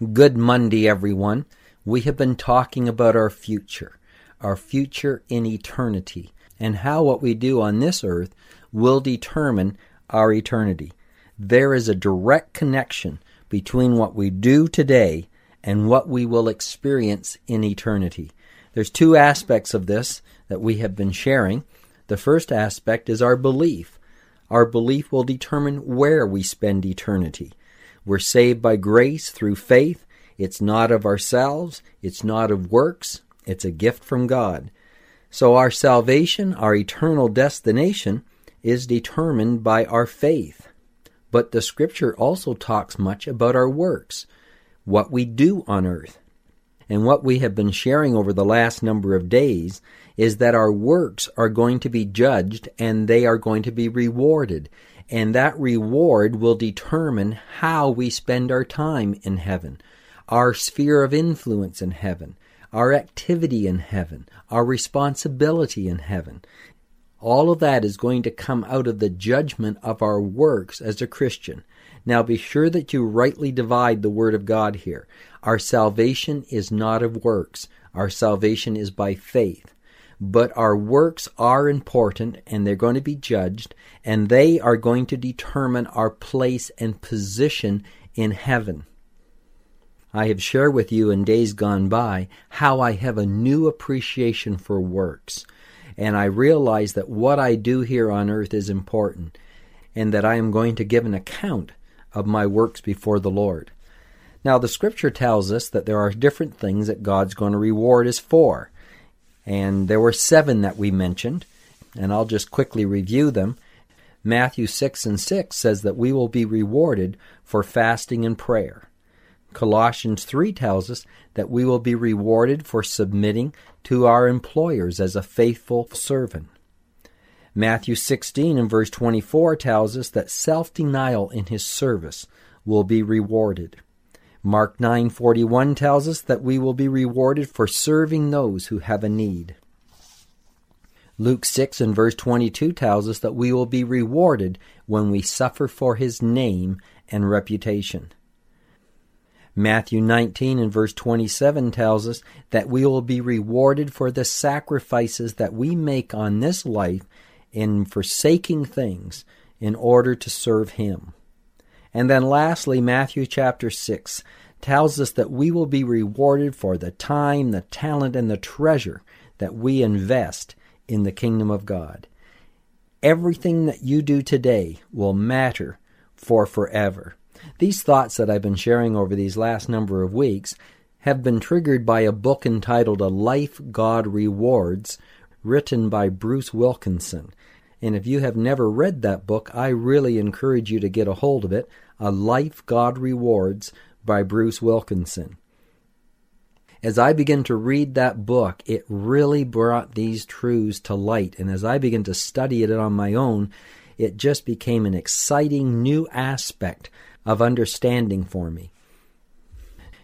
Good Monday, everyone. We have been talking about our future, our future in eternity, and how what we do on this earth will determine our eternity. There is a direct connection between what we do today and what we will experience in eternity. There's two aspects of this that we have been sharing. The first aspect is our belief. Our belief will determine where we spend eternity. We're saved by grace through faith. It's not of ourselves, it's not of works, it's a gift from God. So our salvation, our eternal destination, is determined by our faith. But the scripture also talks much about our works, what we do on earth. And what we have been sharing over the last number of days is that our works are going to be judged and they are going to be rewarded and that reward will determine how we spend our time in heaven, our sphere of influence in heaven, our activity in heaven, our responsibility in heaven. All of that is going to come out of the judgment of our works as a Christian. Now be sure that you rightly divide the Word of God here. Our salvation is not of works. Our salvation is by faith but our works are important and they're going to be judged and they are going to determine our place and position in heaven. I have shared with you in days gone by how I have a new appreciation for works, and I realize that what I do here on earth is important, and that I am going to give an account of my works before the Lord. Now, the scripture tells us that there are different things that God's going to reward us for. And there were seven that we mentioned, and I'll just quickly review them. Matthew 6 and 6 says that we will be rewarded for fasting and prayer. Colossians 3 tells us that we will be rewarded for submitting to our employers as a faithful servant. Matthew 16 and verse 24 tells us that self denial in his service will be rewarded. Mark 9:41 tells us that we will be rewarded for serving those who have a need. Luke 6 and verse 22 tells us that we will be rewarded when we suffer for his name and reputation. Matthew 19 and verse 27 tells us that we will be rewarded for the sacrifices that we make on this life in forsaking things in order to serve him. And then lastly, Matthew chapter 6 tells us that we will be rewarded for the time, the talent, and the treasure that we invest in the kingdom of God. Everything that you do today will matter for forever. These thoughts that I've been sharing over these last number of weeks have been triggered by a book entitled A Life God Rewards, written by Bruce Wilkinson. And if you have never read that book, I really encourage you to get a hold of it A Life God Rewards by Bruce Wilkinson. As I began to read that book, it really brought these truths to light. And as I began to study it on my own, it just became an exciting new aspect of understanding for me.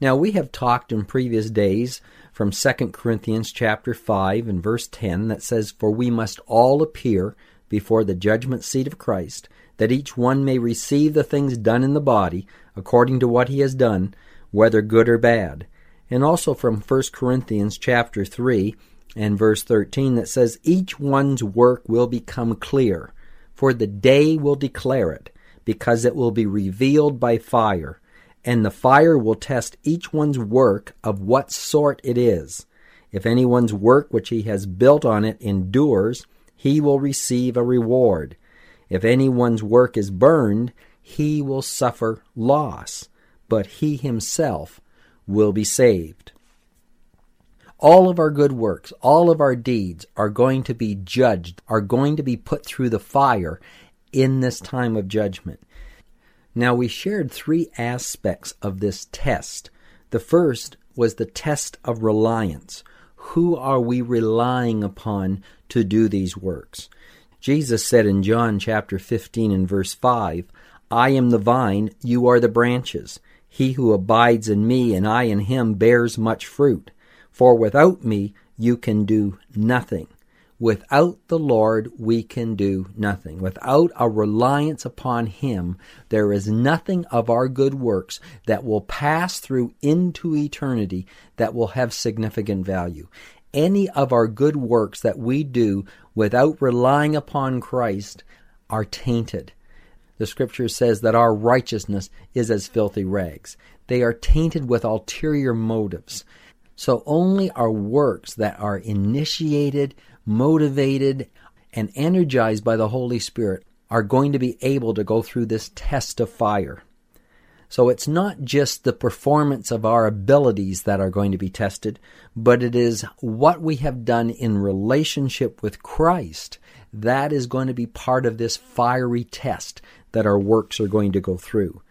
Now we have talked in previous days from 2 Corinthians chapter 5 and verse 10 that says for we must all appear before the judgment seat of Christ, that each one may receive the things done in the body according to what he has done, whether good or bad. And also from 1 Corinthians chapter 3 and verse 13 that says each one's work will become clear, for the day will declare it, because it will be revealed by fire, and the fire will test each one's work of what sort it is. If anyone's work which he has built on it endures, he will receive a reward. If anyone's work is burned, he will suffer loss, but he himself will be saved. All of our good works, all of our deeds are going to be judged, are going to be put through the fire in this time of judgment. Now, we shared three aspects of this test The first was the test of reliance. Who are we relying upon to do these works? Jesus said in John chapter 15 and verse 5, I am the vine, you are the branches. He who abides in me and I in him bears much fruit. For without me you can do nothing. Without the Lord, we can do nothing. Without a reliance upon Him, there is nothing of our good works that will pass through into eternity that will have significant value. Any of our good works that we do without relying upon Christ are tainted. The scripture says that our righteousness is as filthy rags. They are tainted with ulterior motives. So only our works that are initiated, motivated, and energized by the Holy Spirit are going to be able to go through this test of fire. So it's not just the performance of our abilities that are going to be tested, but it is what we have done in relationship with Christ that is going to be part of this fiery test that our works are going to go through.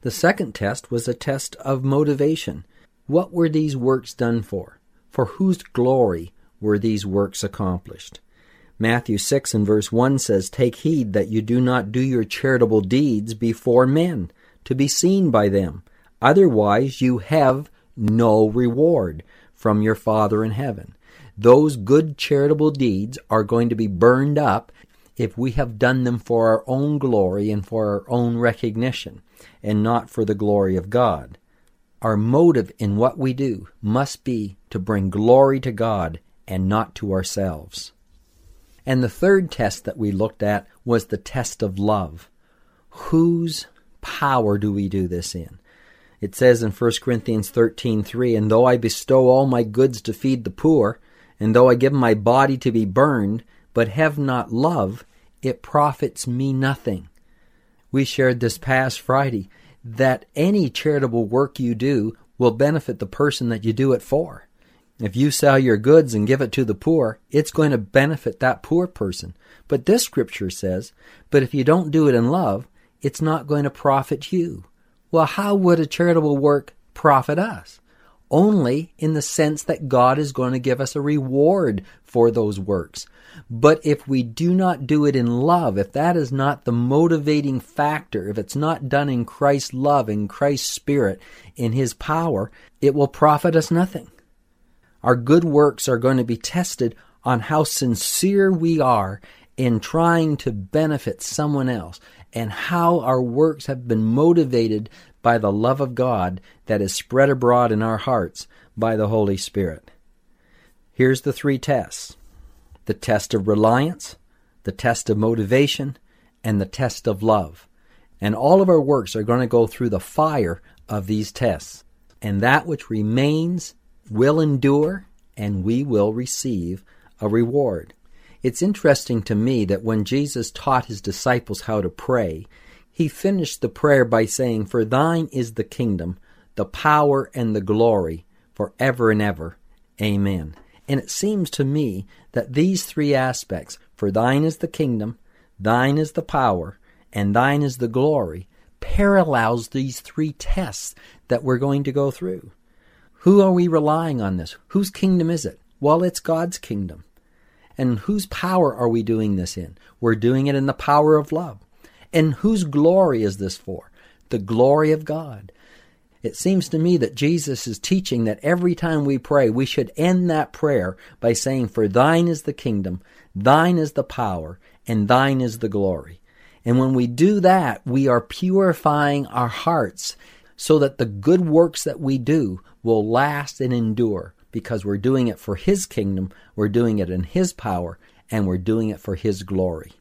The second test was a test of motivation. What were these works done for? For whose glory were these works accomplished? Matthew 6 and verse 1 says, Take heed that you do not do your charitable deeds before men, to be seen by them. Otherwise you have no reward from your Father in heaven. Those good charitable deeds are going to be burned up if we have done them for our own glory and for our own recognition, and not for the glory of God. Our motive in what we do must be to bring glory to God and not to ourselves. And the third test that we looked at was the test of love. Whose power do we do this in? It says in 1 Corinthians 13:3, "And though I bestow all my goods to feed the poor, and though I give my body to be burned, but have not love, it profits me nothing." We shared this past Friday that any charitable work you do will benefit the person that you do it for. If you sell your goods and give it to the poor, it's going to benefit that poor person. But this scripture says, but if you don't do it in love, it's not going to profit you. Well, how would a charitable work profit us? Only in the sense that God is going to give us a reward for those works. But if we do not do it in love, if that is not the motivating factor, if it's not done in Christ's love, in Christ's spirit, in His power, it will profit us nothing. Our good works are going to be tested on how sincere we are in trying to benefit someone else and how our works have been motivated by the love of God that is spread abroad in our hearts by the Holy Spirit. Here's the three tests the test of reliance, the test of motivation, and the test of love. And all of our works are going to go through the fire of these tests. And that which remains will endure, and we will receive a reward. It's interesting to me that when Jesus taught his disciples how to pray, he finished the prayer by saying, For thine is the kingdom, the power, and the glory, for ever and ever. Amen. And it seems to me that these three aspects, for thine is the kingdom, thine is the power, and thine is the glory, parallels these three tests that we're going to go through. Who are we relying on this? Whose kingdom is it? Well, it's God's kingdom. And whose power are we doing this in? We're doing it in the power of love. And whose glory is this for? The glory of God. It seems to me that Jesus is teaching that every time we pray, we should end that prayer by saying, For thine is the kingdom, thine is the power, and thine is the glory. And when we do that, we are purifying our hearts so that the good works that we do will last and endure because we're doing it for His kingdom, we're doing it in His power, and we're doing it for His glory.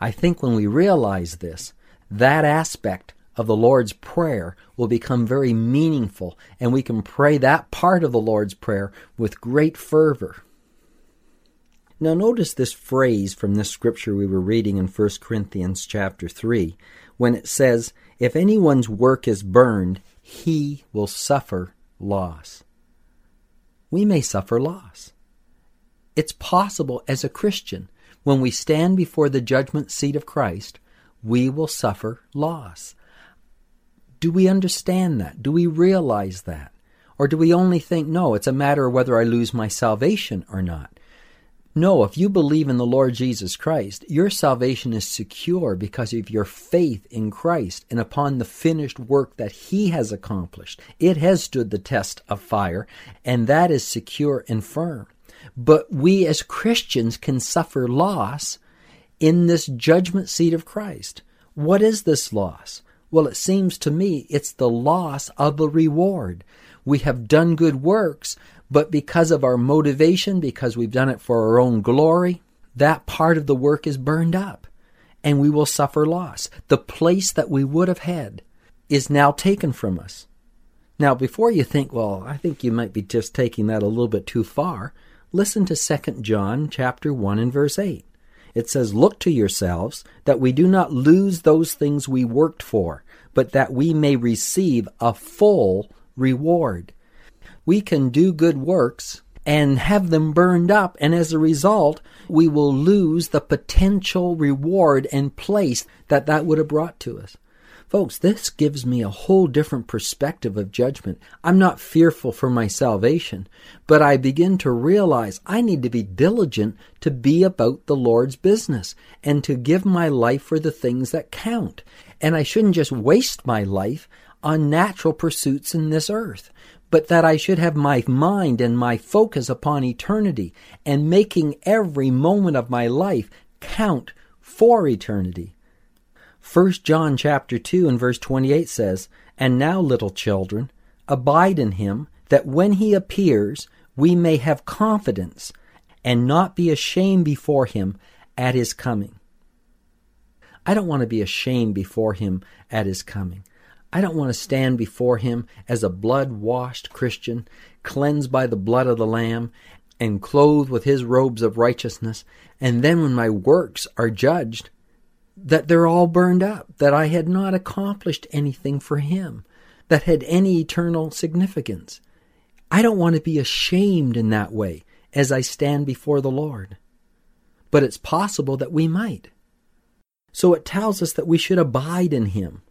I think when we realize this, that aspect of the Lord's Prayer will become very meaningful, and we can pray that part of the Lord's Prayer with great fervor. Now notice this phrase from this scripture we were reading in 1 Corinthians chapter 3 when it says, If anyone's work is burned, he will suffer loss. We may suffer loss. It's possible as a Christian, when we stand before the judgment seat of Christ, we will suffer loss Do we understand that? Do we realize that? Or do we only think, no, it's a matter of whether I lose my salvation or not? No, if you believe in the Lord Jesus Christ, your salvation is secure because of your faith in Christ and upon the finished work that He has accomplished. It has stood the test of fire, and that is secure and firm. But we as Christians can suffer loss in this judgment seat of Christ. What is this loss? Well, it seems to me it's the loss of a reward. We have done good works, but because of our motivation, because we've done it for our own glory, that part of the work is burned up and we will suffer loss. The place that we would have had is now taken from us. Now, before you think, well, I think you might be just taking that a little bit too far, listen to 2 John chapter 1 and verse 8. It says, Look to yourselves that we do not lose those things we worked for, but that we may receive a full reward we can do good works and have them burned up, and as a result, we will lose the potential reward and place that that would have brought to us. Folks, this gives me a whole different perspective of judgment. I'm not fearful for my salvation, but I begin to realize I need to be diligent to be about the Lord's business and to give my life for the things that count. And I shouldn't just waste my life on natural pursuits in this earth but that I should have my mind and my focus upon eternity and making every moment of my life count for eternity. 1 John chapter 2 and verse 28 says, And now, little children, abide in him, that when he appears, we may have confidence and not be ashamed before him at his coming. I don't want to be ashamed before him at his coming. I don't want to stand before him as a blood washed Christian, cleansed by the blood of the Lamb, and clothed with his robes of righteousness, and then when my works are judged, that they're all burned up, that I had not accomplished anything for him that had any eternal significance. I don't want to be ashamed in that way as I stand before the Lord. But it's possible that we might. So it tells us that we should abide in him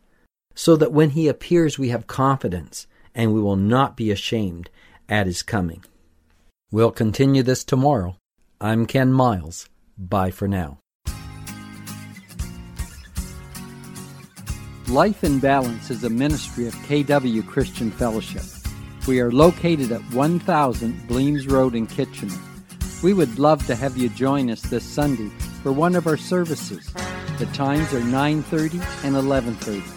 so that when he appears we have confidence and we will not be ashamed at his coming. We'll continue this tomorrow. I'm Ken Miles. Bye for now. Life in Balance is a ministry of KW Christian Fellowship. We are located at 1000 Bleams Road in Kitchener. We would love to have you join us this Sunday for one of our services. The times are 9:30 and 11:30.